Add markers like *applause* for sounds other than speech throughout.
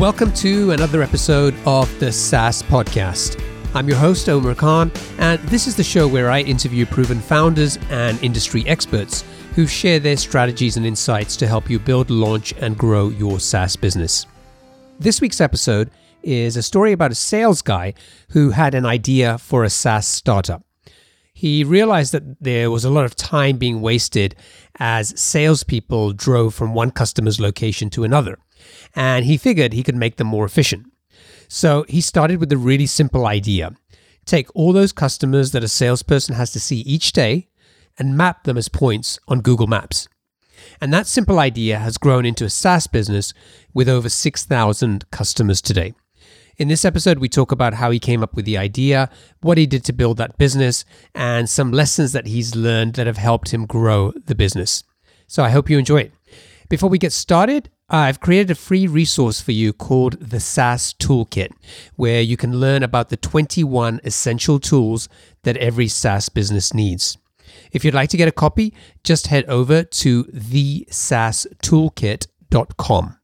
Welcome to another episode of the SaaS Podcast. I'm your host, Omer Khan, and this is the show where I interview proven founders and industry experts who share their strategies and insights to help you build, launch, and grow your SaaS business. This week's episode is a story about a sales guy who had an idea for a SaaS startup. He realized that there was a lot of time being wasted as salespeople drove from one customer's location to another, and he figured he could make them more efficient. So he started with a really simple idea take all those customers that a salesperson has to see each day and map them as points on Google Maps. And that simple idea has grown into a SaaS business with over 6,000 customers today. In this episode, we talk about how he came up with the idea, what he did to build that business, and some lessons that he's learned that have helped him grow the business. So I hope you enjoy it. Before we get started, I've created a free resource for you called the SaaS Toolkit, where you can learn about the 21 essential tools that every SaaS business needs. If you'd like to get a copy, just head over to thesaastoolkit.com.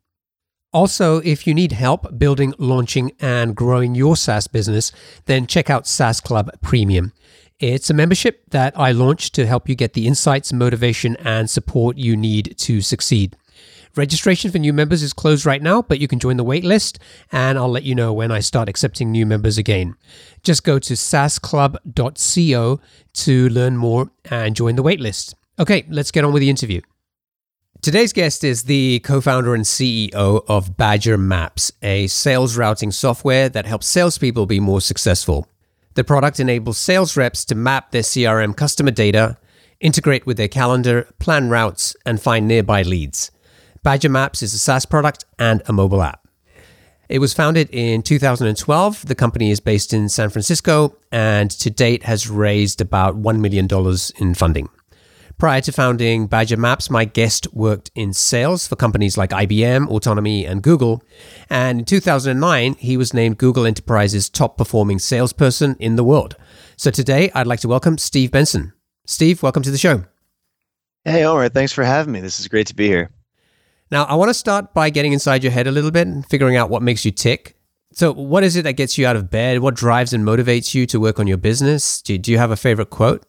Also, if you need help building, launching, and growing your SaaS business, then check out SaaS Club Premium. It's a membership that I launched to help you get the insights, motivation, and support you need to succeed. Registration for new members is closed right now, but you can join the waitlist, and I'll let you know when I start accepting new members again. Just go to saasclub.co to learn more and join the waitlist. Okay, let's get on with the interview. Today's guest is the co founder and CEO of Badger Maps, a sales routing software that helps salespeople be more successful. The product enables sales reps to map their CRM customer data, integrate with their calendar, plan routes, and find nearby leads. Badger Maps is a SaaS product and a mobile app. It was founded in 2012. The company is based in San Francisco and to date has raised about $1 million in funding. Prior to founding Badger Maps, my guest worked in sales for companies like IBM, Autonomy, and Google. And in 2009, he was named Google Enterprise's top performing salesperson in the world. So today, I'd like to welcome Steve Benson. Steve, welcome to the show. Hey, Omer, thanks for having me. This is great to be here. Now, I want to start by getting inside your head a little bit and figuring out what makes you tick. So, what is it that gets you out of bed? What drives and motivates you to work on your business? Do, do you have a favorite quote?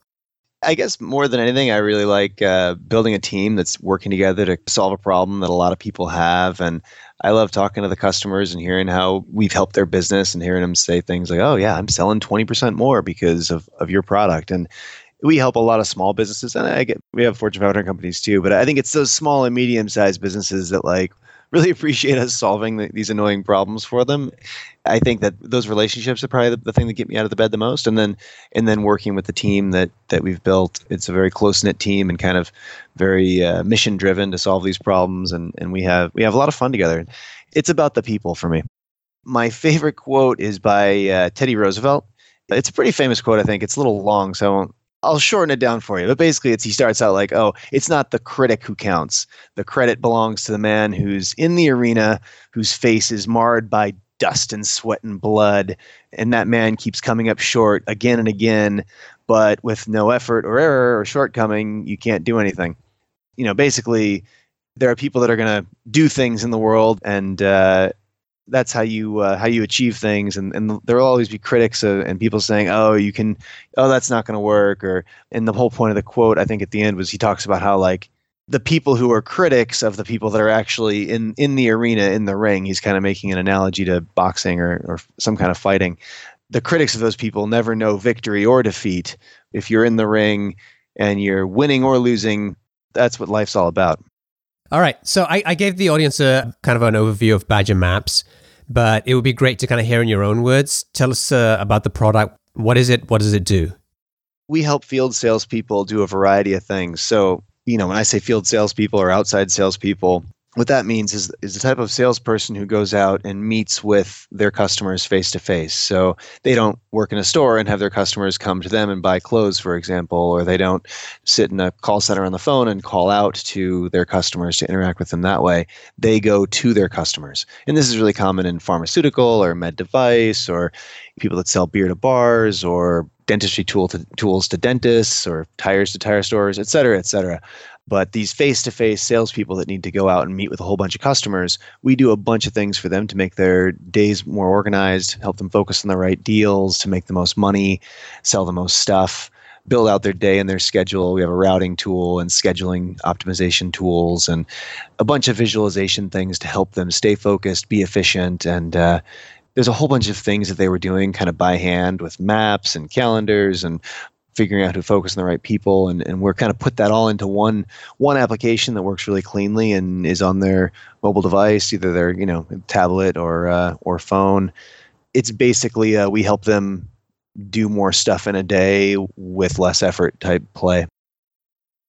I guess more than anything, I really like uh, building a team that's working together to solve a problem that a lot of people have. And I love talking to the customers and hearing how we've helped their business and hearing them say things like, oh, yeah, I'm selling 20% more because of, of your product. And we help a lot of small businesses and I get we have Fortune 500 companies too, but I think it's those small and medium sized businesses that like *laughs* really appreciate us solving the, these annoying problems for them. I think that those relationships are probably the, the, thing that get me out of the bed the most. And then and then working with the team that that we've built, it's a very close knit team and kind of very uh, mission driven to solve these problems. And and we have we have a lot of fun together. It's about the people for me. My favorite quote is by uh, Teddy Roosevelt. It's a pretty famous quote, I think. It's a little long, so I won't I'll shorten it down for you. But basically, it's he starts out like, "Oh, it's not the critic who counts. The credit belongs to the man who's in the arena, whose face is marred by dust and sweat and blood, and that man keeps coming up short again and again. But with no effort or error or shortcoming, you can't do anything. You know, basically, there are people that are going to do things in the world, and uh, that's how you uh, how you achieve things. And, and there will always be critics of, and people saying oh you can oh that's not going to work or and the whole point of the quote i think at the end was he talks about how like the people who are critics of the people that are actually in in the arena in the ring he's kind of making an analogy to boxing or, or some kind of fighting. The critics of those people never know victory or defeat. If you're in the ring and you're winning or losing that's what life's all about. All right. So I, I, gave the audience a kind of an overview of Badger Maps, but it would be great to kind of hear in your own words. Tell us uh, about the product. What is it? What does it do? We help field salespeople do a variety of things. So, you know, when I say field salespeople or outside salespeople, what that means is is the type of salesperson who goes out and meets with their customers face to face. So they don't work in a store and have their customers come to them and buy clothes, for example, or they don't sit in a call center on the phone and call out to their customers to interact with them that way. They go to their customers, and this is really common in pharmaceutical or med device or people that sell beer to bars or dentistry tool to, tools to dentists or tires to tire stores, et cetera, et cetera But these face to face salespeople that need to go out and meet with a whole bunch of customers, we do a bunch of things for them to make their days more organized, help them focus on the right deals, to make the most money, sell the most stuff, build out their day and their schedule. We have a routing tool and scheduling optimization tools and a bunch of visualization things to help them stay focused, be efficient, and uh, there's a whole bunch of things that they were doing kind of by hand with maps and calendars and figuring out who to focus on the right people and, and we're kind of put that all into one one application that works really cleanly and is on their mobile device either their you know tablet or uh, or phone. It's basically uh, we help them do more stuff in a day with less effort type play.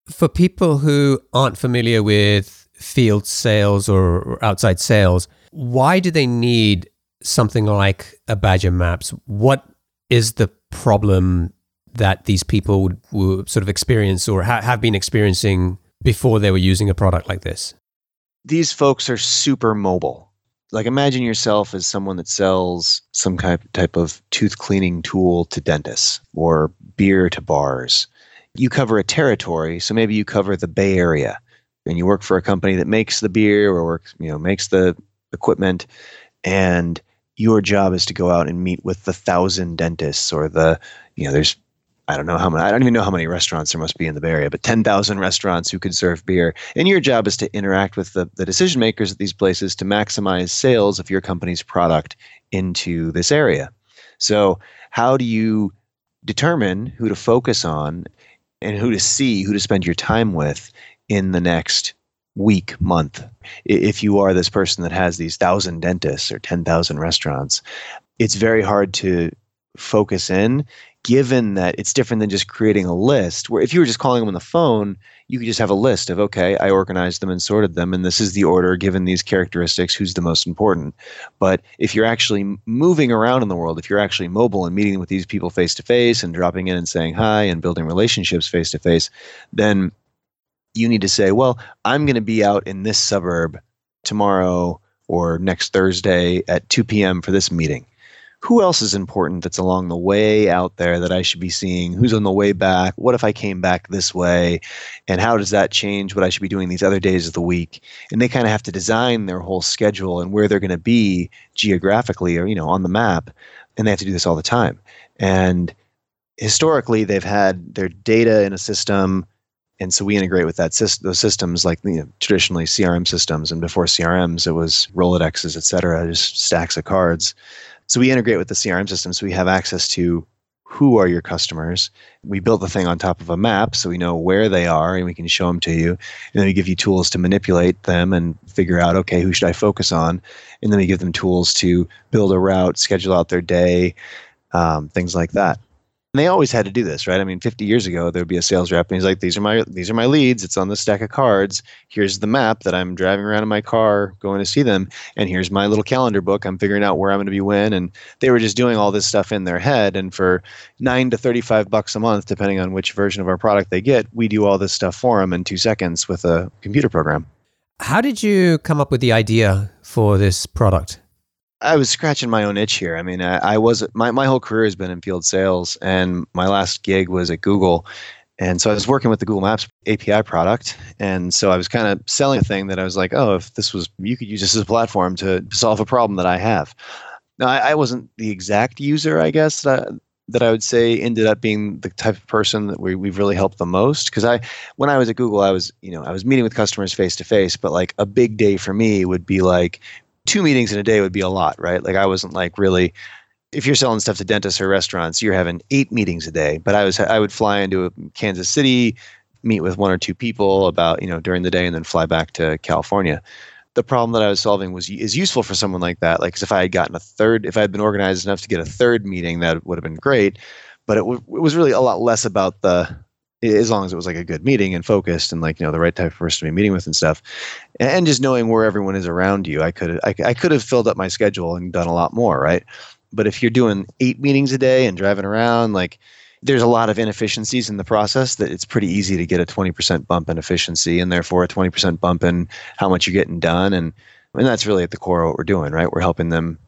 For people who aren't familiar with field sales or outside sales why do they need something like a badger maps? What is the problem that these people would, would sort of experience or ha- have been experiencing before they were using a product like this? These folks are super mobile. Like imagine yourself as someone that sells some kind type of tooth cleaning tool to dentists or beer to bars. You cover a territory, so maybe you cover the Bay Area and you work for a company that makes the beer or works, you know, makes the equipment and your job is to go out and meet with the thousand dentists or the you know there's I don't know how many, I don't even know how many restaurants there must be in the Bay Area, but 10,000 restaurants who could serve beer. And your job is to interact with the, the decision makers at these places to maximize sales of your company's product into this area. So, how do you determine who to focus on and who to see, who to spend your time with in the next week, month? If you are this person that has these thousand dentists or 10,000 restaurants, it's very hard to focus in given that it's different than just creating a list where if you were just calling them on the phone you could just have a list of okay i organized them and sorted them and this is the order given these characteristics who's the most important. But if you're actually moving around in the world if you're actually mobile and meeting with these people face to face and dropping in and saying hi and building relationships face to face then you need to say well i'm going to be out in this suburb tomorrow or next thursday at 2 p.m for this meeting who else is important that's along the way out there that I should be seeing? Who's on the way back? What if I came back this way? And how does that change what I should be doing these other days of the week? And they kind of have to design their whole schedule and where they're going to be geographically or, you know, on the map. And they have to do this all the time. And historically, they've had their data in a system. And so we integrate with that those systems like you know, traditionally CRM systems. And before CRMs, it was Rolodexes, et cetera, just stacks of cards so we integrate with the CRM system so we have access to who are your customers. We built the thing on top of a map so we know where they are and we can show them to you. And then we give you tools to manipulate them and figure out, okay, who should I focus on? And then we give them tools to build a route, schedule out their day, um, things like that. And they always had to do this, right? I mean, 50 years ago, there would be a sales rep, and he's like, "These are my these are my leads. It's on the stack of cards. Here's the map that I'm driving around in my car, going to see them, and here's my little calendar book. I'm figuring out where I'm going to be when." And they were just doing all this stuff in their head. And for nine to 35 bucks a month, depending on which version of our product they get, we do all this stuff for them in two seconds with a computer program. How did you come up with the idea for this product? I was scratching my own itch here. I mean, I, I, was my my whole career has been in field sales, and my last gig was at Google, and so I was working with the Google Maps API product, and so I was kind of selling a thing that I was like, oh, if this was you could use this as a platform to solve a problem that I have. Now, I, I wasn't the exact user, I guess that that I would say ended up being the type of person that we, we've really helped the most. Because I, when I was at Google, I was, you know, I was meeting with customers face to face, but like a big day for me would be like two meetings in a day would be a lot, right? Like I wasn't like really if you're selling stuff to dentists or restaurants, you're having eight meetings a day. But I was I would fly into um, Kansas City, meet with one or two people about you know during the day, and then fly back to California. The problem that I was solving was is useful for someone like that. Like if I had gotten a third, if I had been organized enough to get a third meeting, that would have been great. But it, w- it was really a lot less about the as long as it was like a good meeting and focused and like you know the right type of person to be meeting with and stuff. And just knowing where everyone is around you i could I, I could have filled up my schedule and done a lot more right? But if you're doing eight meetings a day and driving around like there's a lot of inefficiencies in the process that it's pretty easy to get a 20% bump in efficiency and therefore a 20% bump in how much you're getting done. And and that's really at the core of what we're doing right? We're helping them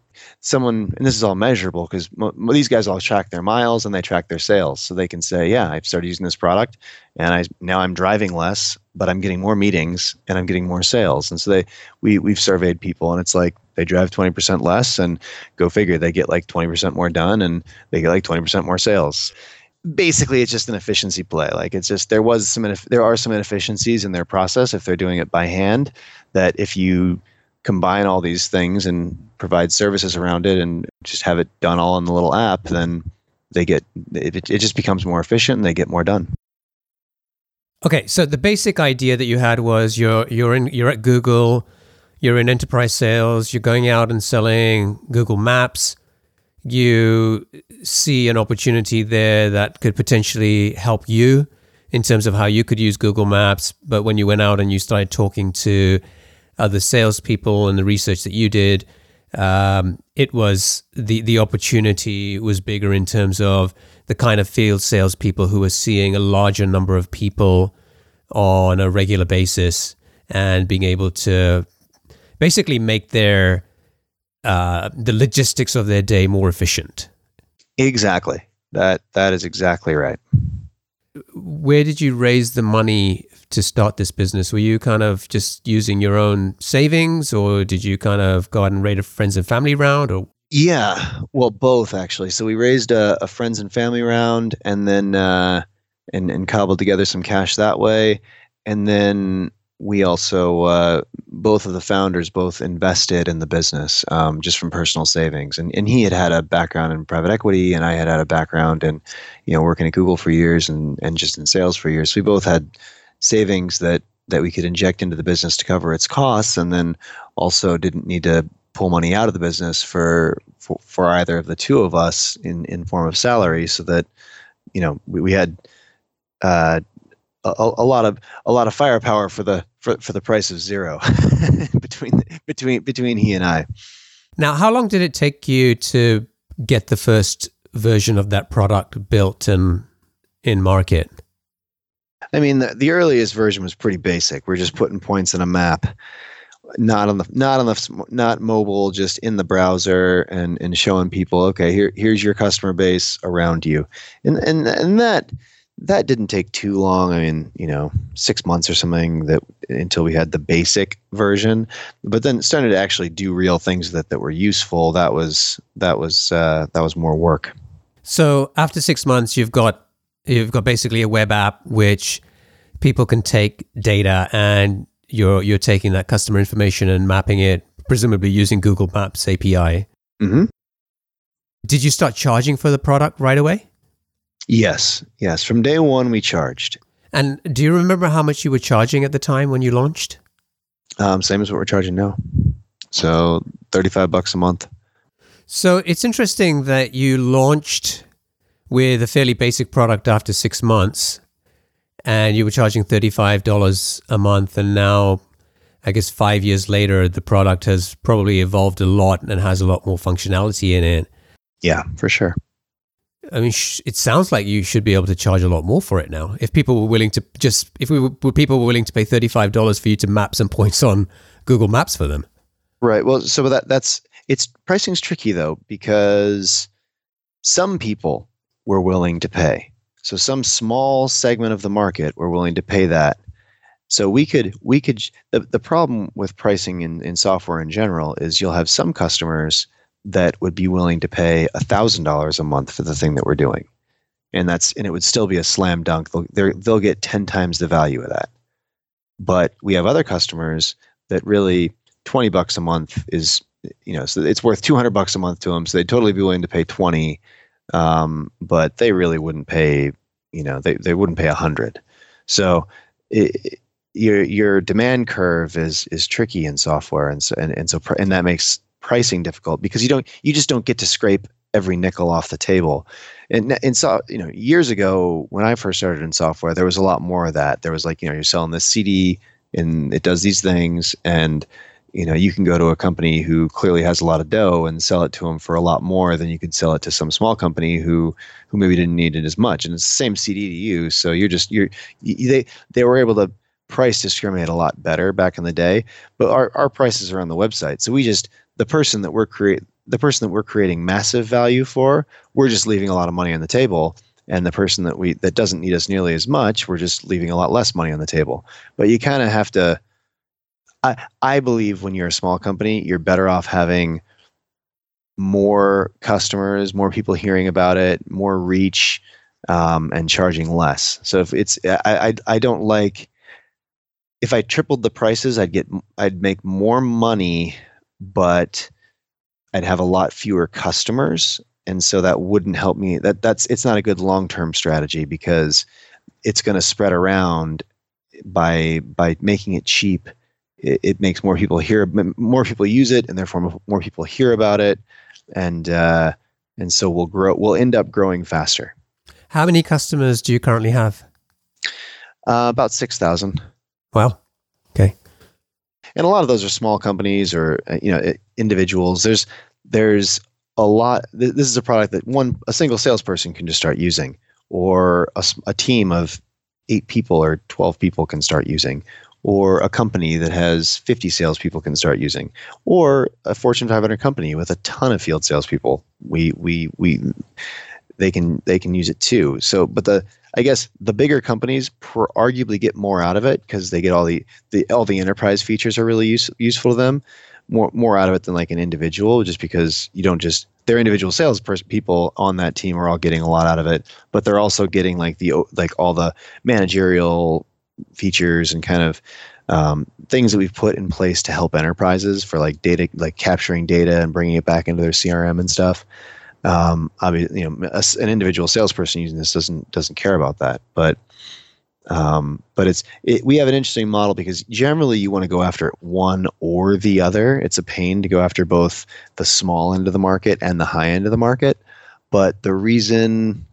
someone, and this is all measurable because these guys all track their miles and they track their sales, so they can say, yeah, I've started using this product, and I now I'm driving less, but I'm getting more meetings and I'm getting more sales. And so they we we've surveyed people, and it's like they drive 20% less, and go figure, they get like 20% more done, and they get like 20% more sales. Basically it's just an efficiency play. Like it's just there was some there are some inefficiencies in their process if they're doing it by hand that if you combine all these things and provide services around it and just have it done all in the little app, then they get it, it just becomes more efficient and they get more done. Okay, so the basic idea that you had was you're you're in you're at Google, you're in enterprise sales, you're going out and selling Google Maps. You see an opportunity there that could potentially help you in terms of how you could use Google Maps. But when you went out and you started talking to other salespeople and the research that you did, um, it was the the opportunity was bigger in terms of the kind of field salespeople who were seeing a larger number of people on a regular basis and being able to basically make their uh, the logistics of their day more efficient. Exactly. That that is exactly right. Where did you raise the money to start this business? Were you kind of just using your own savings, or did you kind of go out and raid a friends and family round, or? Yeah, well, both actually. So we raised a, a friends and family round, and then uh, and and cobbled together some cash that way, and then we also uh, both of the founders both invested in the business um, just from personal savings and, and he had had a background in private equity and i had had a background in you know working at google for years and, and just in sales for years so we both had savings that that we could inject into the business to cover its costs, and then also didn't need to pull money out of the business for for, for either of the two of us in in form of salary, so that you know we, we had uh, a, a, lot of a lot of firepower for the for, for the price of zero *laughs* between between between he and I. Now, how long did it take you to get the first version of that product built and in market? I mean, the, the earliest version was pretty basic. We're just putting points in a map, not on the not on the not mobile, just in the browser and and showing people, okay, here here's your customer base around you, and and and that that didn't take too long. I mean, you know, six months or something that until we had the basic version, but then started to actually do real things that that were useful. That was that was uh, that was more work. So after six months, you've got You've got basically a web app which people can take data and you're you're taking that customer information and mapping it, presumably using Google Maps API. Mm-hmm. Did you start charging for the product right away? Yes, yes. From day one, we charged. And do you remember how much you were charging at the time when you launched? Um, same as what we're charging now. So thirty-five bucks a month. So it's interesting that you launched with a fairly basic product after six months, and you were charging $35 a month. And now, I guess five years later, the product has probably evolved a lot and has a lot more functionality in it. Yeah, for sure. I mean, sh- it sounds like you should be able to charge a lot more for it now. If people were willing to just, if we were, people were willing to pay thirty-five dollars for you to map some *laughs* points on Google Maps for them, right? Well, so that that's it's pricing's tricky though because some people were willing to pay. So some small segment of the market we're willing to pay that. So we could we could the, the problem with pricing in, in software in general is you'll have some customers that would be willing to pay thousand dollars a month for the thing that we're doing. And that's and it would still be a slam dunk. They'll they'll get 10 times the value of that. But we have other customers that really 20 bucks a month is you know so it's worth 200 bucks a month to them so they'd totally be willing to pay 20 um, but they really wouldn't pay. You know, they they wouldn't pay a hundred. So it, your your demand curve is is tricky in software, and so and, and so and that makes pricing difficult because you don't you just don't get to scrape every nickel off the table. And and so you know years ago when I first started in software, there was a lot more of that. There was like you know you're selling this CD and it does these things and you know you can go to a company who clearly has a lot of dough and sell it to them for a lot more than you could sell it to some small company who who maybe didn't need it as much and it's the same cd to you so you're just you're you, they they were able to price discriminate a lot better back in the day but our, our prices are on the website so we just the person that we're create the person that we're creating massive value for, we're just leaving a lot of money on the table. And the person that we that doesn't need us nearly as much, we're just leaving a lot less money on the table. But you kind of have to. I I believe when you're a small company, you're better off having more customers, more people hearing about it, more reach, um, and charging less. So if it's I, I I don't like if I tripled the prices, I'd get I'd make more money, but I'd have a lot fewer customers, and so that wouldn't help me. That that's it's not a good long term strategy because it's going to spread around by by making it cheap. It, it, makes more people hear, more people use it, and therefore more people hear about it, and uh, and so we'll grow. We'll end up growing faster. How many customers do you currently have? Uh, about six thousand. Wow. Okay. And a lot of those are small companies or uh, you know individuals. There's there's a lot. This is a product that one a single salesperson can just start using, or a, a team of eight people or twelve people can start using, or a company that has 50 salespeople can start using, or a Fortune 500 company with a ton of field salespeople. We we we they can they can use it too. So, but the I guess the bigger companies arguably get more out of it because they get all the, the all the enterprise features are really use, useful to them, more more out of it than like an individual, just because you don't just their individual sales people on that team are all getting a lot out of it, but they're also getting like the like all the managerial features and kind of um, things that we've put in place to help enterprises for like data, like capturing data and bringing it back into their CRM and stuff. Um, obviously, you know, a, an individual salesperson using this doesn't doesn't care about that, but um, but it's it, we have an interesting model because generally you want to go after one or the other. It's a pain to go after both the small end of the market and the high end of the market. But the reason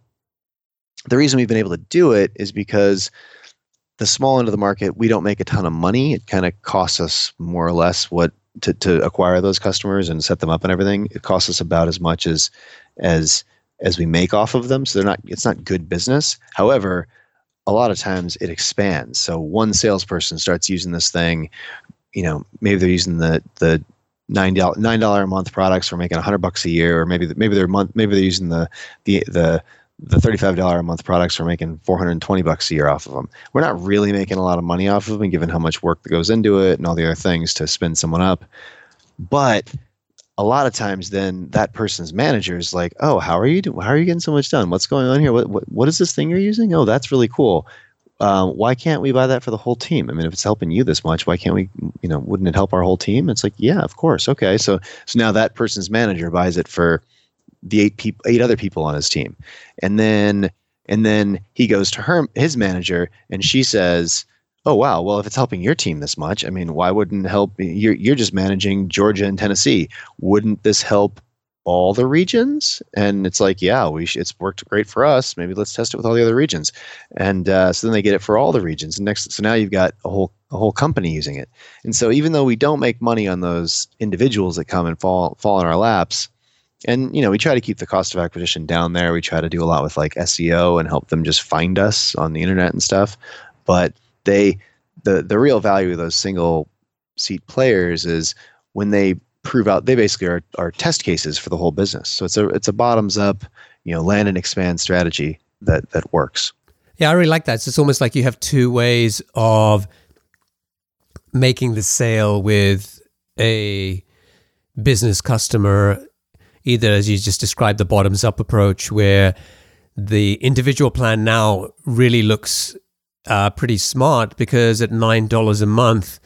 the reason we've been able to do it is because the small end of the market we don't make a ton of money. It kind of costs us more or less what to, to acquire those customers and set them up and everything, it costs us about as much as as as we make off of them. So they're not it's not good business. However, a lot of times it expands. So one salesperson starts using this thing, you know, maybe they're using the the nine dollar nine dollar a month products for making a hundred bucks a year, or maybe maybe they're month maybe they're using the the the the $35 a month products are making 420 bucks a year off of them. We're not really making a lot of money off of them given how much work that goes into it and all the other things to spin someone up. But a lot of times then that person's manager is like, "Oh, how are you doing? How are you getting so much done? What's going on here? What what, what is this thing you're using? Oh, that's really cool. Um, why can't we buy that for the whole team? I mean, if it's helping you this much, why can't we? You know, wouldn't it help our whole team? It's like, yeah, of course. Okay, so so now that person's manager buys it for the eight people, eight other people on his team, and then and then he goes to her his manager, and she says, "Oh wow, well if it's helping your team this much, I mean, why wouldn't it help? You're you're just managing Georgia and Tennessee. Wouldn't this help all the regions? And it's like yeah we sh- it's worked great for us. Maybe let's test it with all the other regions. And uh, so then they get it for all the regions. And next so now you've got a whole a whole company using it. And so even though we don't make money on those individuals that come and fall fall in our laps and you know we try to keep the cost of acquisition down there. We try to do a lot with like seo and help them just find us on the internet and stuff. But they the the real value of those single seat players is when they prove out they basically are, are test cases for the whole business. So it's a it's a bottoms up you know land and expand strategy that that works. Yeah i really like that. It's it's almost like you have two ways of making the sale with a business customer either as you just described the bottoms up approach where the individual plan now really looks uh, pretty smart because at nine dollars a month,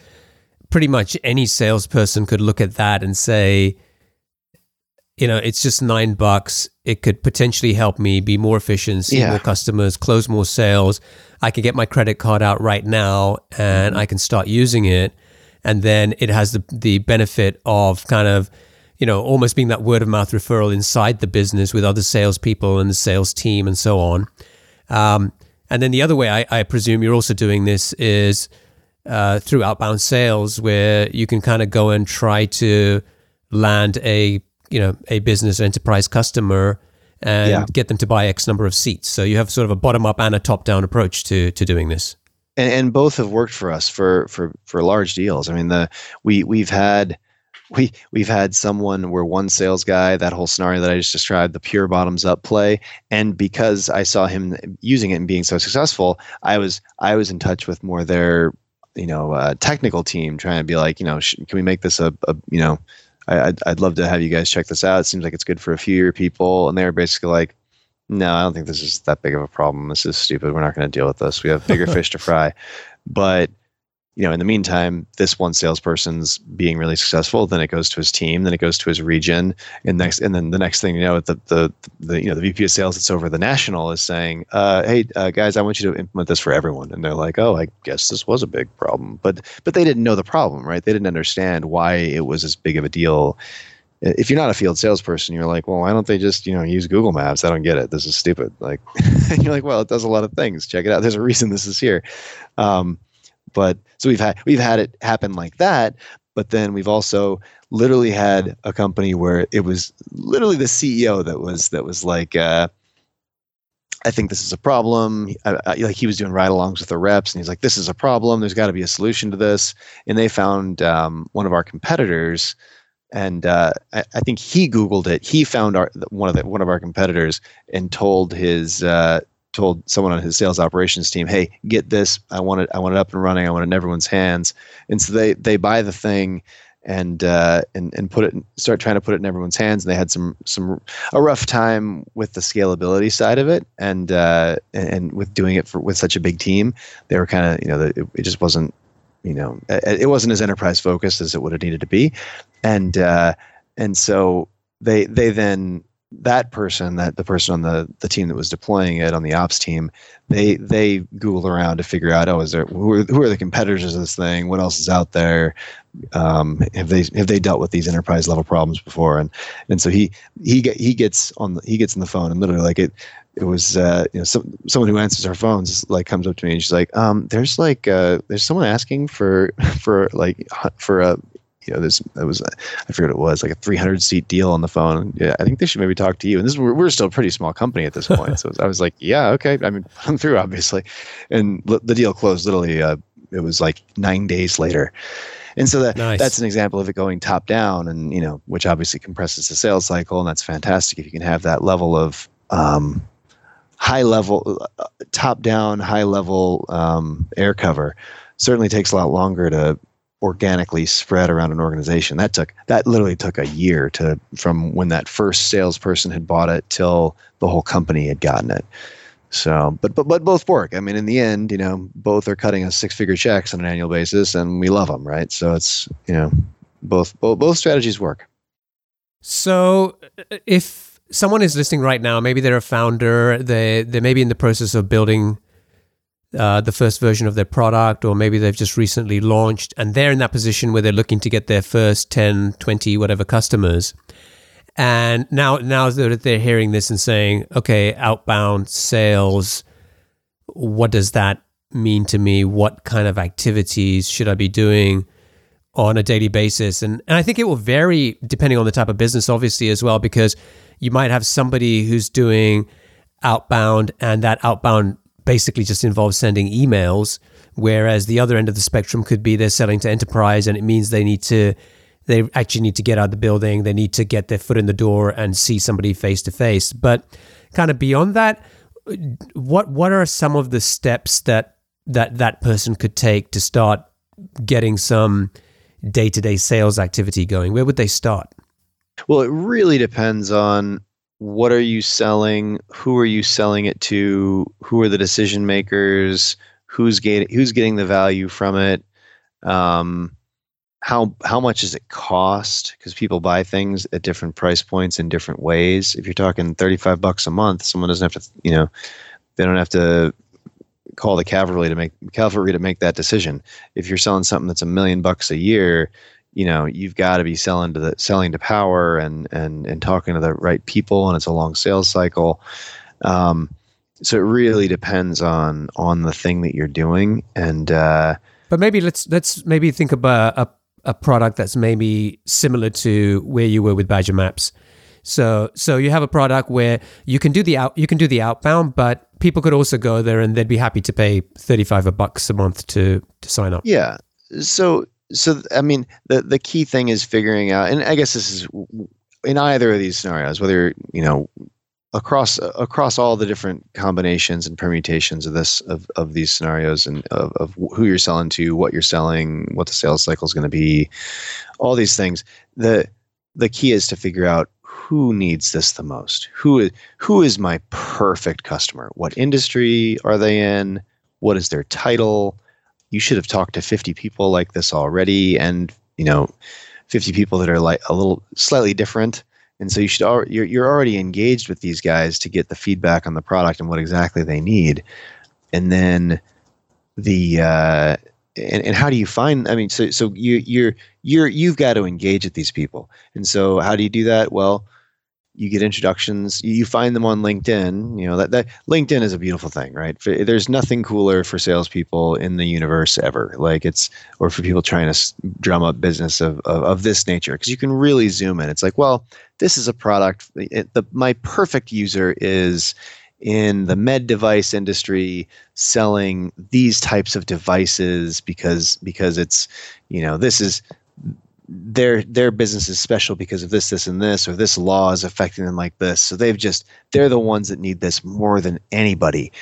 pretty much any salesperson could look at that and say, you know, it's just nine bucks. It could potentially help me be more efficient, see yeah. more customers, close more sales. I can get my credit card out right now and mm-hmm. I can start using it. And then it has the the benefit of kind of you know, almost being that word of mouth referral inside the business with other salespeople and the sales team and so on. Um, and then the other way I, I, presume you're also doing this is uh, through outbound sales, where you can kind of go and try to land a you know a business enterprise customer and yeah. get them to buy X number of seats. So you have sort of a bottom up and a top down approach to to doing this. And, and both have worked for us for for for large deals. I mean, the we we've had we we've had someone where one sales guy that whole scenario that I just described the pure bottoms up play. And because I saw him using it and being so successful I was I was in touch with more their you know uh, technical team trying to be like you know sh- can we make this a, a you know I, I'd, I'd love to have you guys check this out. It seems like it's good for a few year people. And they were basically like no I don't think this is that big of a problem. This is stupid. We're not going to deal with this. We have bigger *laughs* fish to fry. But you know, in the meantime, this one salesperson's being really successful. Then it goes to his team. Then it goes to his region. And next, and then the next thing you know, the the, the you know the VP of sales that's over the national is saying, uh, "Hey uh, guys, I want you to implement this for everyone." And they're like, "Oh, I guess this was a big problem," but but they didn't know the problem, right? They didn't understand why it was as big of a deal. If you're not a field salesperson, you're like, well, why don't they just you know use Google Maps? I don't get it. This is stupid. Like, *laughs* you're like, well, it does a lot of things. Check it out. There's a reason this is here. Um, but so we've had we've had it happen like that. But then we've also literally had a company where it was literally the CEO that was that was like. Uh, I think this is a problem. I, I, like he was doing ride-alongs with the reps, and he's like, "This is a problem. There's got to be a solution to this." And they found um, one of our competitors, and uh, I, I, think he Googled it. He found our one of the, one of our competitors and told his uh, told someone on his sales operations team, "Hey, get this. I want it. I want it up and running. I want it in everyone's hands." And so they they buy the thing and uh, and and put it start trying to put it in everyone's hands. And they had some some a rough time with the scalability side of it, and uh, and with doing it for with such a big team, they were kind of you know it, it just wasn't you know it wasn't as enterprise focused as it would have needed to be, and uh, and so they they then that person, that the person on the, the team that was deploying it on the ops team, they they Google around to figure out, oh, is there who are, who are the competitors of this thing? What else is out there? Um, have they have they dealt with these enterprise level problems before? And and so he he get, he gets on the, he gets on the phone and literally like it it was uh, you know some, someone who answers our phones like comes up to me and she's like um, there's like uh, there's someone asking for *laughs* for like for a you know, this it was I forget what it was like a 300 seat deal on the phone. Yeah, I think they should maybe talk to you. And this we're, we're still a pretty small company at this *laughs* point, so I was like, yeah, okay. I mean, *laughs* I'm through obviously, and the deal closed literally. Uh, it was like nine days later. And so that nice. that's an example of it going top down, and you know, which obviously compresses the sales cycle, and that's fantastic if you can have that level of um, high level, uh, top down, high level um, air cover. Certainly takes a lot longer to organically spread around an organization. That took that literally took a year to from when that first salesperson had bought it till the whole company had gotten it. So, but but but both work. I mean, in the end, you know, both are cutting us six figure checks on an annual basis, and we love them, right? So it's you know, both both, both strategies work. So, if someone is listening right now, maybe they're a founder, they they may be in the process of building uh, the first version of their product, or maybe they've just recently launched and they're in that position where they're looking to get their first 10, 20, whatever customers. And now, now that they're hearing this and saying, okay, outbound sales, what does that mean to me? What kind of activities should I be doing on a daily basis? And, and I think it will vary depending on the type of business, obviously, as well, because you might have somebody who's doing outbound and that outbound basically just involves sending emails, whereas the other end of the spectrum could be they're selling to enterprise and it means they need to they actually need to get out of the building, they need to get their foot in the door and see somebody face to face. But kind of beyond that, what what are some of the steps that that that person could take to start getting some day-to-day sales activity going? Where would they start? Well, it really depends on what are you selling? Who are you selling it to? Who are the decision makers? Who's getting who's getting the value from it? Um, how how much does it cost? Because people buy things at different price points in different ways. If you're talking 35 bucks a month someone doesn't have to you know they don't have to call the cavalry to make cavalry to make that decision. If you're selling something that's a million bucks a year you know you've got to be selling to the selling to power and and and talking to the right people and it's a long sales cycle. Um, so it really depends on on the thing that you're doing and uh, but maybe let's let's maybe think about a, a product that's maybe similar to where you were with badger maps. So so you have a product where you can do the out you can do the outbound but people could also go there and they'd be happy to pay 35 bucks a month to to sign up. Yeah. So so I mean, the the key thing is figuring out, and I guess this is in either of these scenarios, whether you know across across all the different combinations and permutations of this of, of these scenarios and of, of who you're selling to, what you're selling, what the sales cycle is going to be, all these things. The the key is to figure out who needs this the most. Who is who is my perfect customer? What industry are they in? What is their title? You should have talked to 50 people like this already and, you know, 50 people that are like a little slightly different and so you should you're you're already engaged with these guys to get the feedback on the product and what exactly they need, and then the uh, and, and how do you find? I mean, so so you you're you're you've got to engage with these people, and so how do you do that? Well, you get introductions you find them on linkedin you know that, that linkedin is a beautiful thing right? There's nothing cooler for salespeople in the universe ever. Like it's or for people trying to drum up business of, of, of this nature because you can really zoom in. It's like well this is a product it, the, my perfect user is in the med device industry selling these types of devices because because it's you know this is their their business is special because of this this and this or this law is affecting them like this. So they've just they're the ones that need this more than anybody.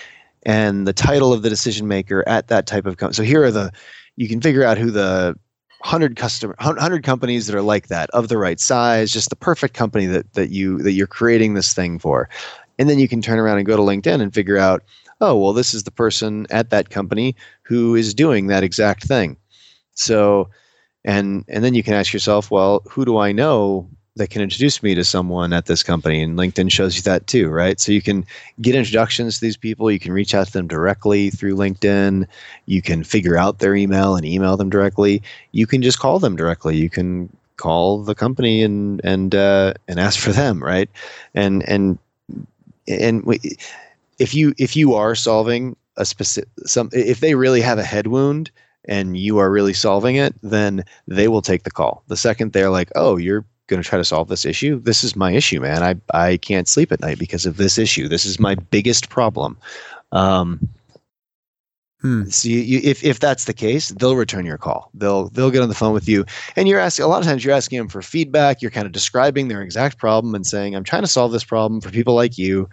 And the title of the decision maker at that type of company so here are the you can figure out who the 100 customer 100 companies that are like that of the right size just the perfect company that that you that you're creating this thing for. And then you can turn around and go to linkedin and figure out oh well this is the person at that company who is doing that exact thing. So and and then you can ask yourself well who do i know that can introduce me to someone at this company? And linkedin shows you that too right? So you can get introductions to these people. You can reach out to them directly through linkedin. You can figure out their email and email them directly. You can just call them directly. You can call the company and and uh, and ask for them right? And and and if you if you are solving a specific some if they really have a head wound and you are really solving it, then they will take the call. The second they're like, "Oh, you're going to try to solve this issue. This is my issue, man. I I can't sleep at night because of this issue. This is my biggest problem." Um, hmm. So you, you, if if that's the case, they'll return your call. They'll they'll get on the phone with you, and you're asking. A lot of times, you're asking them for feedback. You're kind of describing their exact problem and saying, "I'm trying to solve this problem for people like you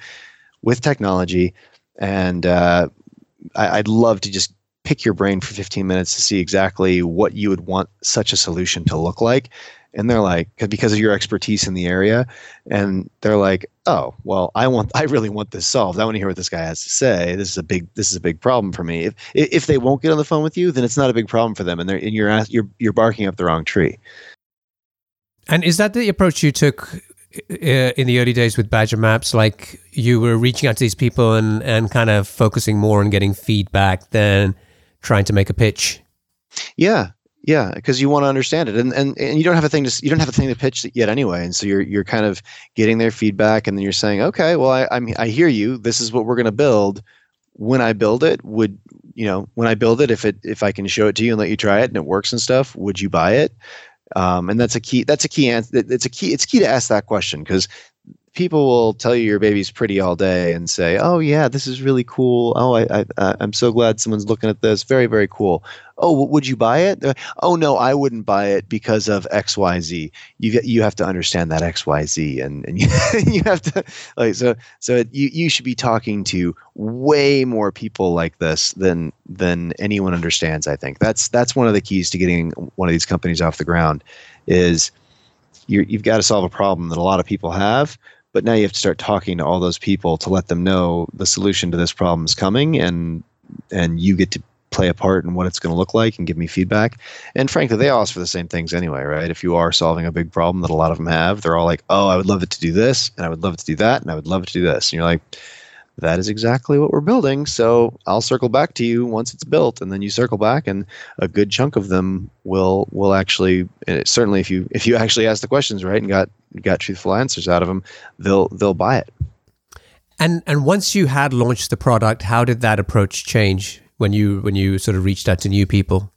with technology." And uh, I, I'd love to just pick your brain for 15 minutes to see exactly what you would want such a solution to look like. And they're like because of your expertise in the area. And they're like oh well i want i really want this solved. I want to hear what this guy has to say. This is a big this is a big problem for me. If if they won't get on the phone with you then it's not a big problem for them and they're and you're you're you're barking up the wrong tree. And is that the approach you took in the early days with Badger Maps, like you were reaching out to these people and, and kind of focusing more on getting feedback than trying to make a pitch. Yeah, yeah, because you want to understand it, and, and and you don't have a thing to you don't have a thing to pitch yet anyway, and so you're you're kind of getting their feedback, and then you're saying, okay, well, I I'm, I hear you. This is what we're going to build. When I build it, would you know when I build it, if it if I can show it to you and let you try it and it works and stuff, would you buy it? Um, and that's a key. That's a key answer. It's a key. It's key to ask that question because people will tell you your baby's pretty all day and say, "Oh yeah, this is really cool. Oh, I, I I'm so glad someone's looking at this. Very very cool. Oh, would you buy it? Oh no, I wouldn't buy it because of X Y Z. You you have to understand that X Y Z, and and *laughs* you, you have to like so so you you should be talking to way more people like this than than anyone understands. I think that's that's one of the keys to getting one of these companies off the ground is. you you've got to solve a problem that a lot of people have, but now you have to start talking to all those people to let them know the solution to this problem is coming and and you get to play a part in what it's going to look like and give me feedback. And frankly they all ask for the same things anyway right? If you are solving a big problem that a lot of them have they're all like oh i would love it to do this and i would love it to do that and i would love it to do this. And you're like that is exactly what we're building. So I'll circle back to you once it's built, and then you circle back, and a good chunk of them will will actually eh, certainly if you if you actually ask the questions right and got got truthful answers out of them, they'll they'll buy it. And and once you had launched the product, how did that approach change when you when you sort of reached out to new people?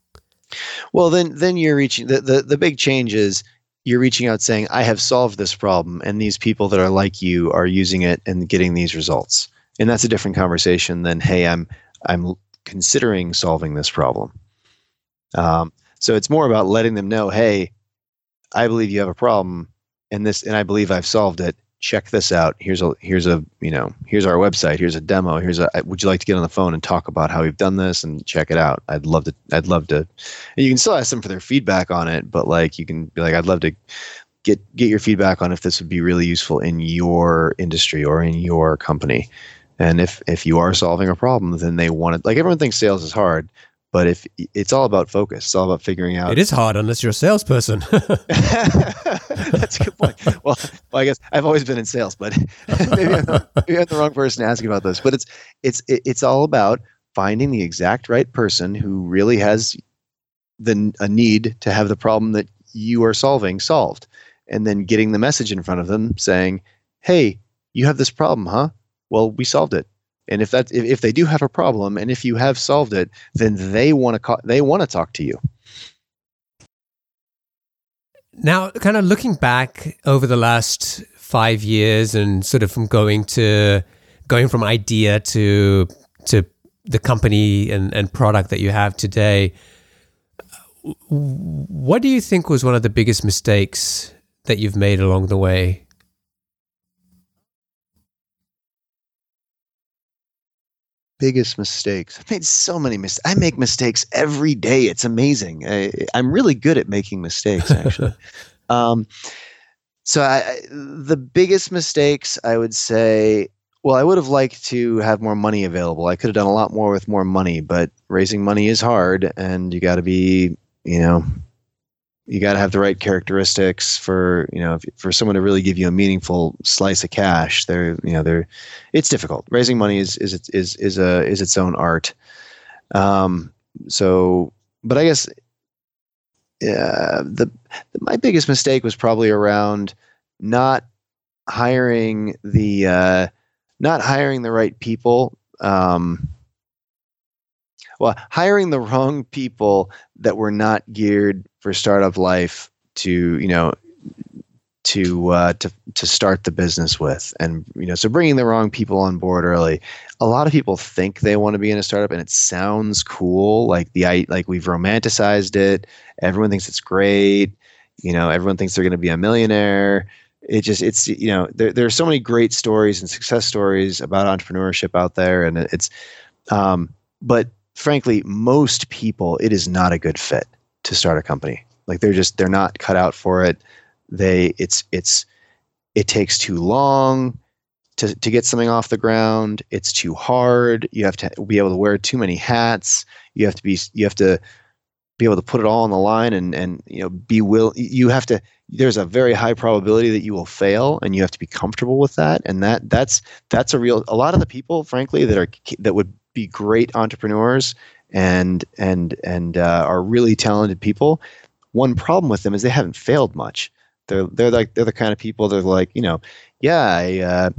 Well, then then you're reaching the the, the big change is you're reaching out saying, I have solved this problem, and these people that are like you are using it and getting these results and that's a different conversation than hey i'm i'm considering solving this problem um, So it's more about letting them know, hey, I believe you have a problem, and this, and I believe I've solved it. Check this out. Here's a here's a you know here's our website. Here's a demo. Here's a. Would you like to get on the phone and talk about how we've done this and check it out? I'd love to. I'd love to. And you can still ask them for their feedback on it, but like you can be like, I'd love to get get your feedback on if this would be really useful in your industry or in your company. And if if you are solving a problem, then they want it. Like everyone thinks sales is hard, but if it's all about focus, it's all about figuring out. It is hard unless you're a salesperson. *laughs* *laughs* That's a good point. Well, well, I guess I've always been in sales, but *laughs* maybe, I'm the, maybe I'm the wrong person to ask about this. But it's it's it's all about finding the exact right person who really has the a need to have the problem that you are solving solved, and then getting the message in front of them saying, "Hey, you have this problem, huh? Well, we solved it." And if that if, if they do have a problem, and if you have solved it, then they want to co- they want to talk to you. Now, kind of looking back over the last five years, and sort of from going to going from idea to to the company and, and product that you have today, what do you think was one of the biggest mistakes that you've made along the way? Biggest mistakes? I've made so many mistakes. I make mistakes every day. It's amazing. I, am really good at making mistakes, actually. *laughs* um, so I, the biggest mistakes, I would say, well, I would have liked to have more money available. I could have done a lot more with more money, but raising money is hard, and you got to be, you know, you got to have the right characteristics for you know for someone to really give you a meaningful slice of cash. They're you know they're it's difficult. Raising money is is is is a is its own art. Um, so, but I guess uh, the, the my biggest mistake was probably around not hiring the uh, not hiring the right people. Um, well, hiring the wrong people that were not geared for startup life to, you know, to uh, to to start the business with, and you know, so bringing the wrong people on board early. A lot of people think they want to be in a startup, and it sounds cool, like the like we've romanticized it. Everyone thinks it's great. You know, everyone thinks they're going to be a millionaire. It just it's you know there there are so many great stories and success stories about entrepreneurship out there, and it's um, but frankly, most people, it is not a good fit to start a company. Like they're just they're not cut out for it. They it's it's it takes too long to to get something off the ground. It's too hard. You have to be able to wear too many hats. You have to be you have to be able to put it all on the line and and you know be will you have to there's a very high probability that you will fail and you have to be comfortable with that and that that's that's a real a lot of the people frankly that are that would be great entrepreneurs and and and uh, are really talented people. One problem with them is they haven't failed much. They're they're like they're the kind of people that are like you know yeah I uh,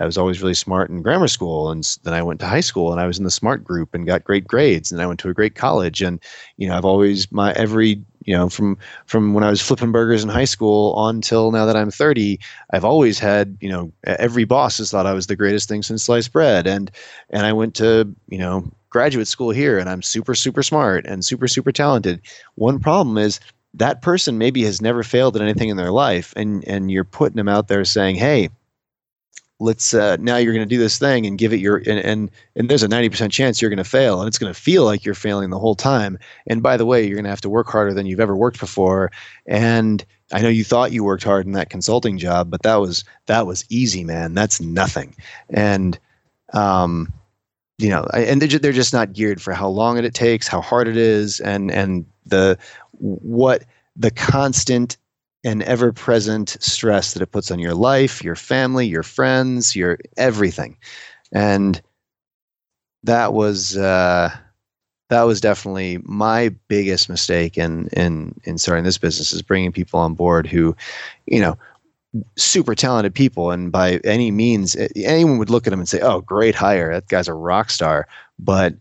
I was always really smart in grammar school, and then I went to high school, and I was in the smart group and got great grades, and I went to a great college, and you know I've always my every you know from from when I was flipping burgers in high school on till now that I'm 30, I've always had you know every boss has thought I was the greatest thing since sliced bread, and and I went to you know graduate school here, and I'm super super smart and super super talented. One problem is that person maybe has never failed at anything in their life, and and you're putting them out there saying, hey let's uh, now you're going to do this thing and give it your and and, and there's a 90% chance you're going to fail and it's going to feel like you're failing the whole time. And by the way you're going to have to work harder than you've ever worked before. And i know you thought you worked hard in that consulting job but that was that was easy man. That's nothing. And um you know and they're, just not geared for how long it takes how hard it is and and the what the constant and ever present stress that it puts on your life, your family, your friends, your everything. And that was uh, that was definitely my biggest mistake in in in starting this business is bringing people on board who, you know, super talented people, and by any means, anyone would look at them and say, "Oh, great hire! That guy's a rock star." But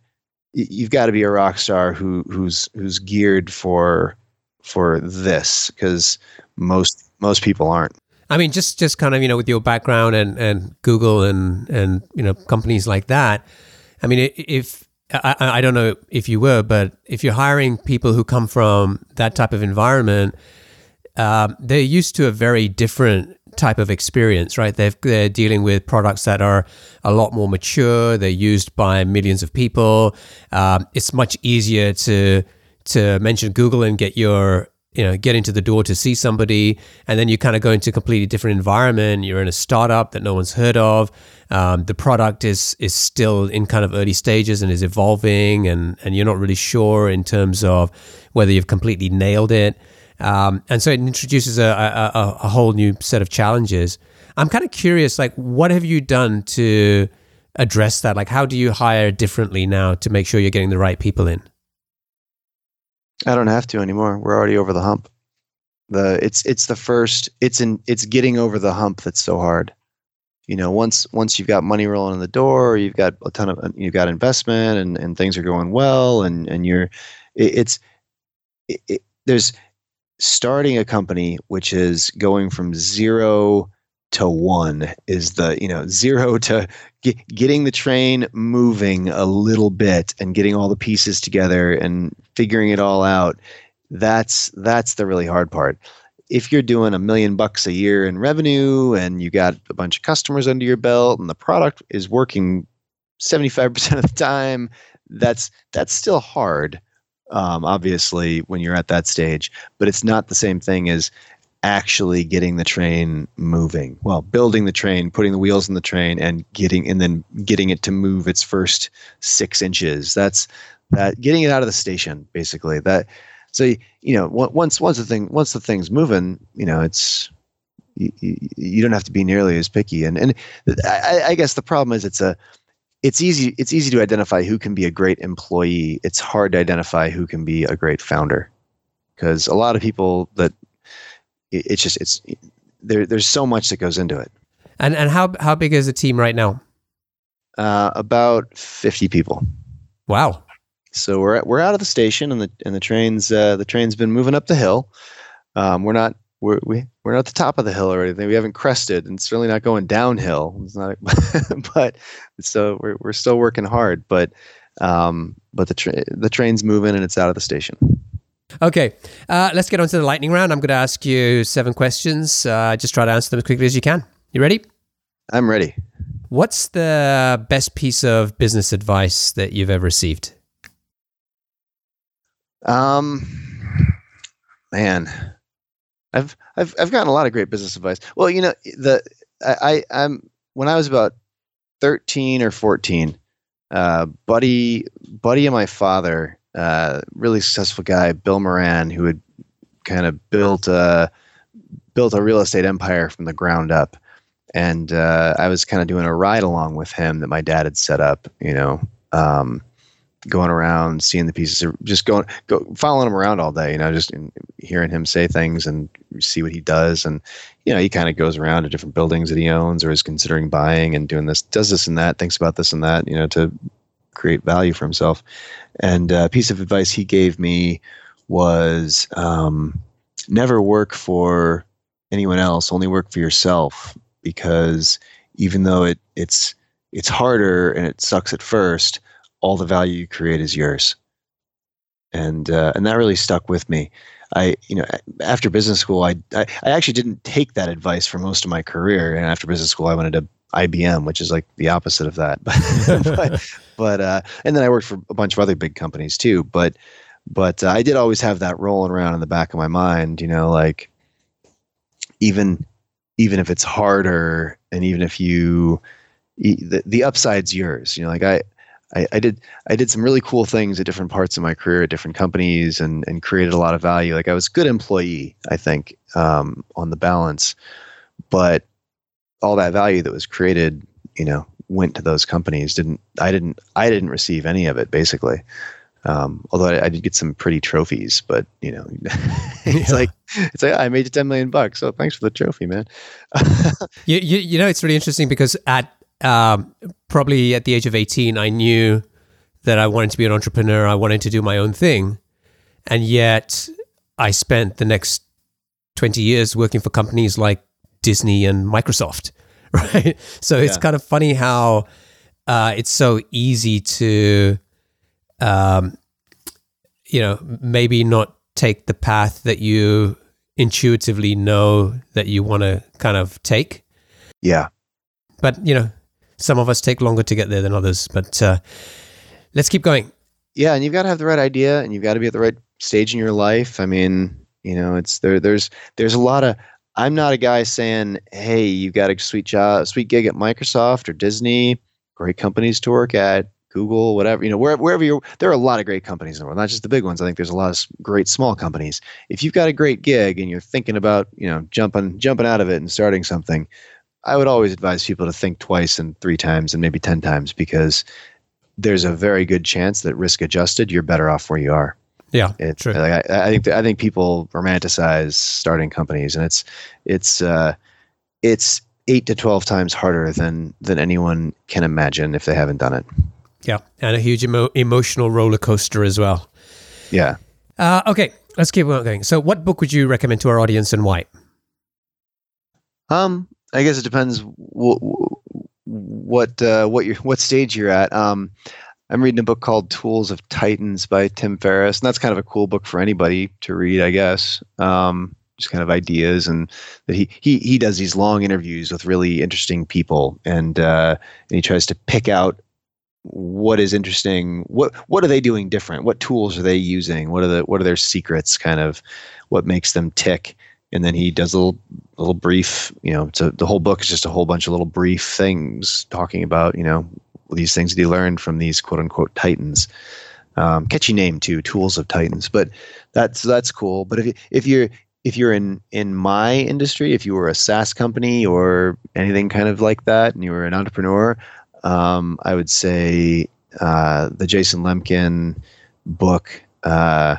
you've got to be a rock star who who's who's geared for for this because most most people aren't. I mean, just just kind of you know with your background and and Google and and you know companies like that. I mean, if I, I don't know if you were, but if you're hiring people who come from that type of environment, um, they're used to a very different type of experience, right? they they're dealing with products that are a lot more mature. They're used by millions of people. Um, it's much easier to to mention Google and get your you know get into the door to see somebody and then you kind of go into a completely different environment you're in a startup that no one's heard of um, the product is is still in kind of early stages and is evolving and and you're not really sure in terms of whether you've completely nailed it um, and so it introduces a, a, a whole new set of challenges i'm kind of curious like what have you done to address that like how do you hire differently now to make sure you're getting the right people in I don't have to anymore. We're already over the hump. The it's it's the first it's in it's getting over the hump that's so hard. You know, once once you've got money rolling in the door, you've got a ton of you've got investment and and things are going well and and you're it, it's it, it, there's starting a company which is going from zero to one is the you know zero to get, getting the train moving a little bit and getting all the pieces together and figuring it all out. That's that's the really hard part. If you're doing a million bucks a year in revenue and you got a bunch of customers under your belt and the product is working 75% of the time that's that's still hard um, obviously when you're at that stage but it's not the same thing as actually getting the train moving. Well, building the train, putting the wheels in the train, and getting and then getting it to move its first six inches. That's that getting it out of the station, basically. That so you know once once the thing once the thing's moving, you know it's you, you don't have to be nearly as picky. And and I, I guess the problem is it's a it's easy it's easy to identify who can be a great employee. It's hard to identify who can be a great founder because a lot of people that it's just it's there. There's so much that goes into it. And and how how big is the team right now? Uh, about fifty people. Wow. So we're we're out of the station, and the and the train's uh, the train's been moving up the hill. Um, we're not we're we, we're not at the top of the hill or anything. We haven't crested, and certainly not going downhill. It's not, *laughs* but so we're we're still working hard. But um, but the tra- the train's moving, and it's out of the station. Okay, uh, let's get on to the lightning round. I'm going to ask you seven questions. Uh, just try to answer them as quickly as you can. You ready? I'm ready. What's the best piece of business advice that you've ever received? Um, man, I've I've I've gotten a lot of great business advice. Well, you know, the I, I am when I was about thirteen or fourteen, uh, buddy buddy of my father uh, really successful guy, Bill Moran, who had kind of built a built a real estate empire from the ground up. And uh, I was kind of doing a ride along with him that my dad had set up. You know, um, going around seeing the pieces, or just going go following him around all day. You know, just hearing him say things and see what he does. And you know, he kind of goes around to different buildings that he owns or is considering buying and doing this, does this and that, thinks about this and that. You know, to create value for himself. And a piece of advice he gave me was um, never work for anyone else, only work for yourself. Because even though it, it's it's harder and it sucks at first, all the value you create is yours. And uh, and that really stuck with me. I, you know, after business school, I, I, I actually didn't take that advice for most of my career. And after business school, I went into IBM, which is like the opposite of that. *laughs* but, but uh, and then I worked for a bunch of other big companies too. But but uh, I did always have that rolling around in the back of my mind. You know, like even even if it's harder, and even if you the the upside's yours. You know, like I. I, I did I did some really cool things at different parts of my career at different companies and and created a lot of value. Like I was a good employee, I think, um, on the balance, but all that value that was created, you know, went to those companies. Didn't I didn't I didn't receive any of it basically. Um, although I, I, did get some pretty trophies, but you know, *laughs* *laughs* it's yeah. like it's like I made you ten million bucks. So thanks for the trophy, man. *laughs* you, you you know it's really interesting because at um, probably at the age of eighteen, I knew that I wanted to be an entrepreneur. I wanted to do my own thing, and yet I spent the next twenty years working for companies like Disney and Microsoft, *laughs* right? So it's kind of funny how uh, it's so easy to um, you know, maybe not take the path that you intuitively know that you want to kind of take. Yeah. But, you know, some of us take longer to get there than others. But uh, let's keep going. Yeah. And you've got to have the right idea and you've got to be at the right stage in your life. I mean, you know, it's there, there's, there's a lot of, I'm not a guy saying, "Hey, you've got a sweet job, sweet gig at Microsoft or Disney, great companies to work at, Google, whatever, you know, wherever, wherever you're, there are a lot of great companies in the world, not just the big ones. I think there's a lot of great small companies. If you've got a great gig and you're thinking about, you know, jumping, jumping out of it and starting something, I would always advise people to think twice and three times and maybe 10 times because there's a very good chance that risk adjusted, you're better off where you are. Yeah, it's true. Like, I, I think I think people romanticize starting companies, and it's it's uh, it's eight to twelve times harder than than anyone can imagine if they haven't done it. Yeah, and a huge emo- emotional roller coaster as well. Yeah. Uh, okay, let's keep on going. So, what book would you recommend to our audience and why? Um, I guess it depends what what uh, what you what stage you're at. Um, I'm reading a book called Tools of Titans by Tim Ferriss, and that's kind of a cool book for anybody to read, I guess. Um, just kind of ideas, and that he he he does these long interviews with really interesting people, and uh, and he tries to pick out what is interesting what what are they doing different what tools are they using what are the what are their secrets kind of what makes them tick and then he does a little little brief you know so the whole book is just a whole bunch of little brief things talking about you know these things that he learned from these quote unquote titans. Um, catchy name too tools of titans but that's that's cool. But if you, if you're if you're in in my industry if you were a SaaS company or anything kind of like that and you were an entrepreneur um, I would say uh, the Jason Lemkin book, uh,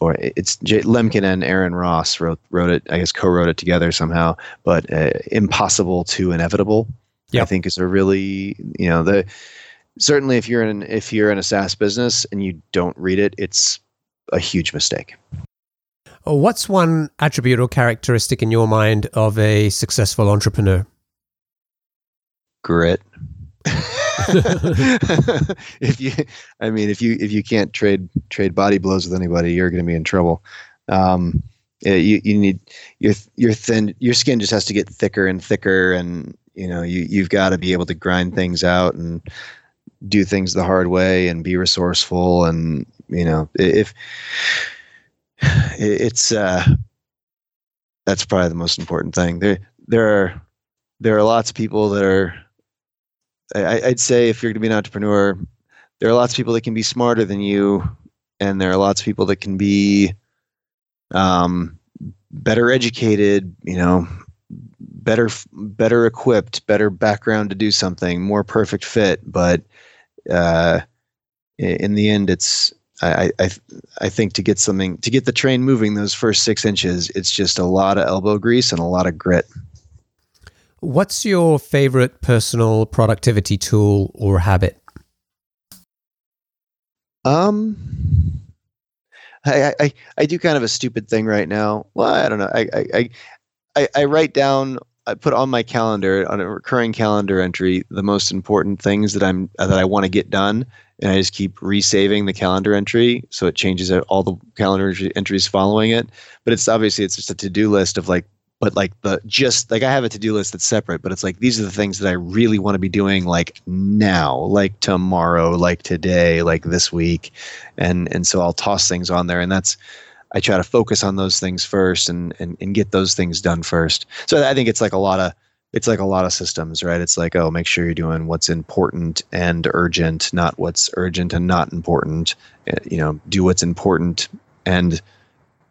or it's J- Lemkin and Aaron Ross wrote wrote it. I guess co-wrote it together somehow. But uh, Impossible to Inevitable, yep. I think, is a really you know the certainly if you're in if you're in a SaaS business and you don't read it, it's a huge mistake. What's one attribute or characteristic in your mind of a successful entrepreneur? Grit. *laughs* if you, I mean, if you if you can't trade trade body blows with anybody, you're going to be in trouble. Um, you you need your your thin your skin just has to get thicker and thicker, and you know you you've got to be able to grind things out and do things the hard way and be resourceful and you know if it's uh that's probably the most important thing there there are there are lots of people that are I, would say if you're going to be an entrepreneur, there are lots of people that can be smarter than you, and there are lots of people that can be um, better educated. You know, better better equipped, better background to do something, more perfect fit. But uh, in the end, it's I, I I think to get something to get the train moving those first six inches, it's just a lot of elbow grease and a lot of grit. What's your favorite personal productivity tool or habit? Um, I, I, I do kind of a stupid thing right now. Well, I don't know. I, I, I, I write down, I put on my calendar on a recurring calendar entry the most important things that I'm that I want to get done, and I just keep resaving the calendar entry so it changes all the calendar entries following it. But it's obviously it's just a to do list of like but like the just like I have a to do list that's separate, but it's like these are the things that I really want to be doing like now, like tomorrow, like today, like this week, and and so I'll toss things on there, and that's I try to focus on those things first and and and get those things done first. So I think it's like a lot of it's like a lot of systems, right? It's like oh, make sure you're doing what's important and urgent, not what's urgent and not important. Eh, you know, do what's important and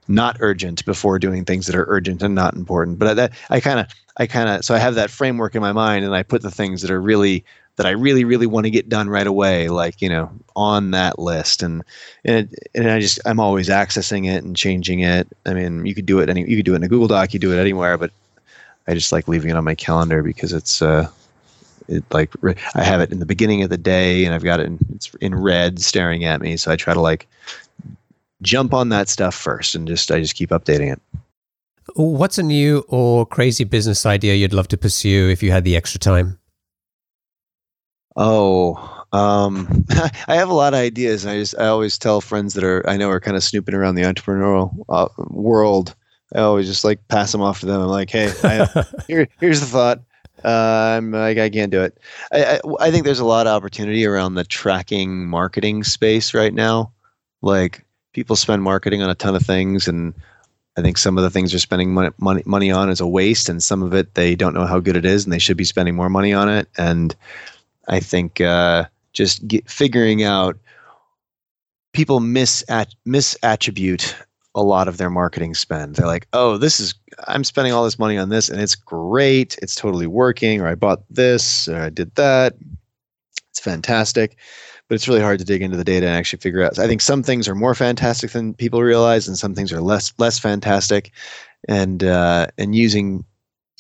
not urgent before doing things that are urgent and not important. But that I kind of I kind of so I have that framework in my mind, and I put the things that are really that I really really want to get done right away, like you know, on that list, and and it, and I just I'm always accessing it and changing it. I mean, you could do it any you could do it in a Google Doc, you do it anywhere, but I just like leaving it on my calendar because it's uh it like I have it in the beginning of the day and I've got it in, it's in red staring at me so I try to like jump on that stuff first and just I just keep updating it. What's a new or crazy business idea you'd love to pursue if you had the extra time? Oh, Um, *laughs* I have a lot of ideas. I just I always tell friends that are I know are kind of snooping around the entrepreneurial uh, world. I always just like pass them off to them. I'm like, hey, I, *laughs* here here's the thought. Uh, I'm like I can't do it. I, I I think there's a lot of opportunity around the tracking marketing space right now. Like people spend marketing on a ton of things and I think some of the things they're spending money, money, money on is a waste, and some of it they don't know how good it is, and they should be spending more money on it. And I think uh, just get, figuring out people mis misattribute a lot of their marketing spend. They're like, "Oh, this is I'm spending all this money on this, and it's great. It's totally working. Or I bought this, or I did that. It's fantastic." But it's really hard to dig into the data and actually figure out. I think some things are more fantastic than people realize, and some things are less less fantastic. And uh, and using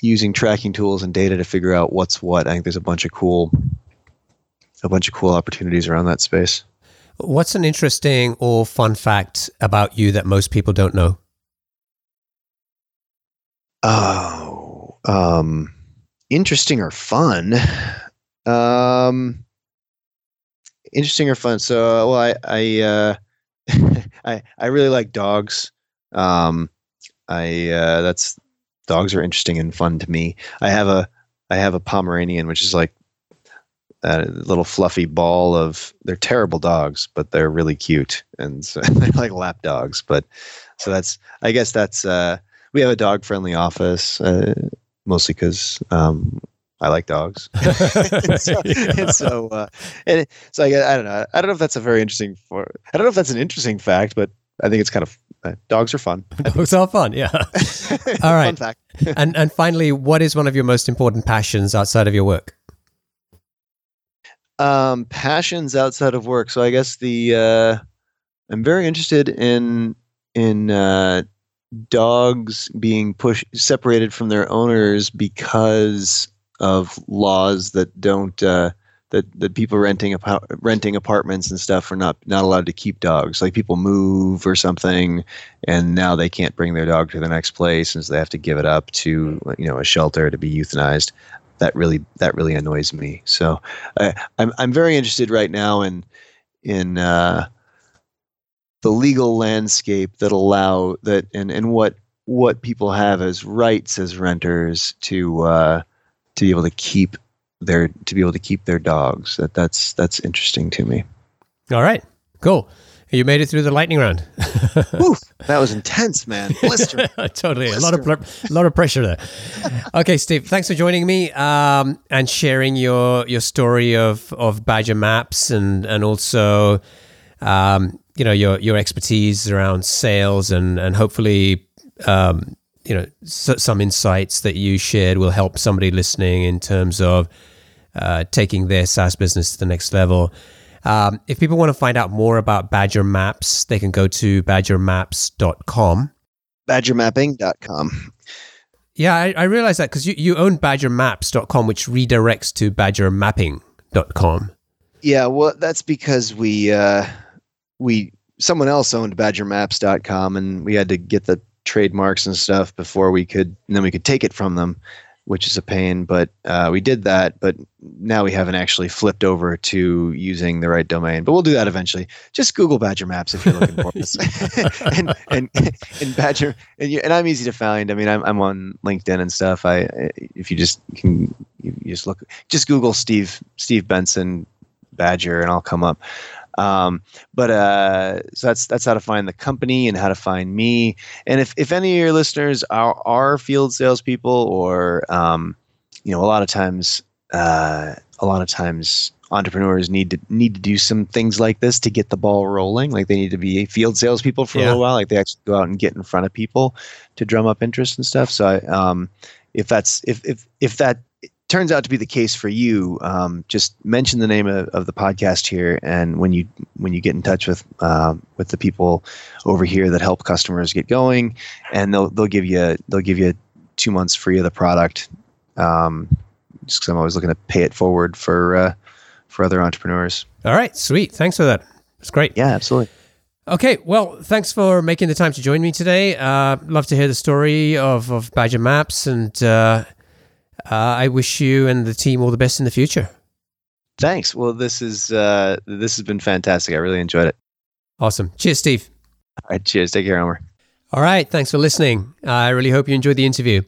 using tracking tools and data to figure out what's what. I think there's a bunch of cool a bunch of cool opportunities around that space. What's an interesting or fun fact about you that most people don't know? Oh, um, interesting or fun? Um, interesting or fun? So, uh, well, I I uh, *laughs* I I really like dogs. Um, I uh, that's dogs are interesting and fun to me. I have a I have a Pomeranian, which is like a little fluffy ball of. They're terrible dogs, but they're really cute, and so *laughs* they're like lap dogs. But so that's I guess that's uh, we have a dog friendly office. Uh, mostly because um, I like dogs. *laughs* and so, and so, uh, and so I, I don't know. I don't know if that's a very interesting. For, I don't know if that's an interesting fact, but I think it's kind of uh, dogs are fun. *laughs* Dogs are fun. Yeah. *laughs* All right. fact. and and finally, what is one of your most important passions outside of your work? Um, passions outside of work. So I guess the uh, I'm very interested in in uh, dogs being pushed separated from their owners because of laws that don't uh, that that people renting renting apartments and stuff are not not allowed to keep dogs. Like people move or something, and now they can't bring their dog to the next place, and so they have to give it up to you know a shelter to be euthanized. That really that really annoys me. So I, I'm I'm very interested right now in in uh, the legal landscape that allow that and and what what people have as rights as renters to. Uh, to be able to keep their to be able to keep their dogs. That that's that's interesting to me. All right, cool. You made it through the lightning round. *laughs* Oof, that was intense, man. Blister. *laughs* totally, Blister. a lot of a lot of pressure there. okay, Steve, thanks for joining me um, and sharing your your story of of Badger Maps and and also um, you know your your expertise around sales and and hopefully um, you know some insights that you shared will help somebody listening in terms of uh, taking their SaaS business to the next level. Um, if people want to find out more about Badger Maps, they can go to badgermaps.com. Badgermapping.com. Yeah, I, I realized that because you, you own badgermaps.com, which redirects to badgermapping.com. Yeah, well, that's because we uh, we someone else owned badgermaps.com and we had to get the trademarks and stuff before we could and then we could take it from them which is a pain but uh, we did that but now we haven't actually flipped over to using the right domain but we'll do that eventually. Just google badger maps if you're looking for us. *laughs* *laughs* And, and and badger and, you, and i'm easy to find. I mean I'm, I'm on linkedin and stuff. I if you just can you just look just google steve steve benson badger and i'll come up um, but uh, so that's that's how to find the company and how to find me. And if if any of your listeners are are field salespeople or um, you know a lot of times uh, a lot of times entrepreneurs need to need to do some things like this to get the ball rolling. Like they need to be field salespeople for yeah. a little while. Like they actually go out and get in front of people to drum up interest and stuff. So I, um, if that's if if if that turns out to be the case for you, um, just mention the name of, of, the podcast here, and when you when you get in touch with uh, with the people over here that help customers get going, and they'll they'll give you they'll give you two months free of the product. Um, just because I'm always looking to pay it forward for uh, for other entrepreneurs. All right, sweet. Thanks for that. It's great. Yeah, absolutely. Okay, well, thanks for making the time to join me today. Uh, love to hear the story of, of Badger Maps and uh, uh, I wish you and the team all the best in the future. Thanks. Well, this is uh, this has been fantastic. I really enjoyed it. Awesome. Cheers, Steve. All right. Cheers. Take care, Omer. All right. Thanks for listening. I really hope you enjoyed the interview.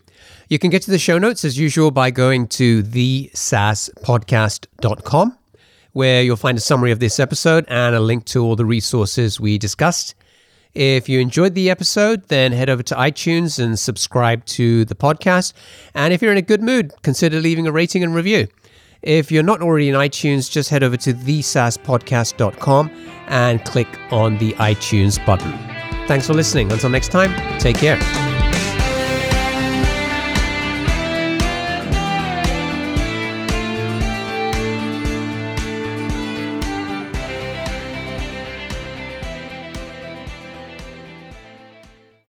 You can get to the show notes as usual by going to thesaaspodcast.com, where you'll find a summary of this episode and a link to all the resources we discussed. If you enjoyed the episode, then head over to iTunes and subscribe to the podcast. And if you're in a good mood, consider leaving a rating and review. If you're not already in iTunes, just head over to thesaaspodcast.com and click on the iTunes button. Thanks for listening. Until next time, take care.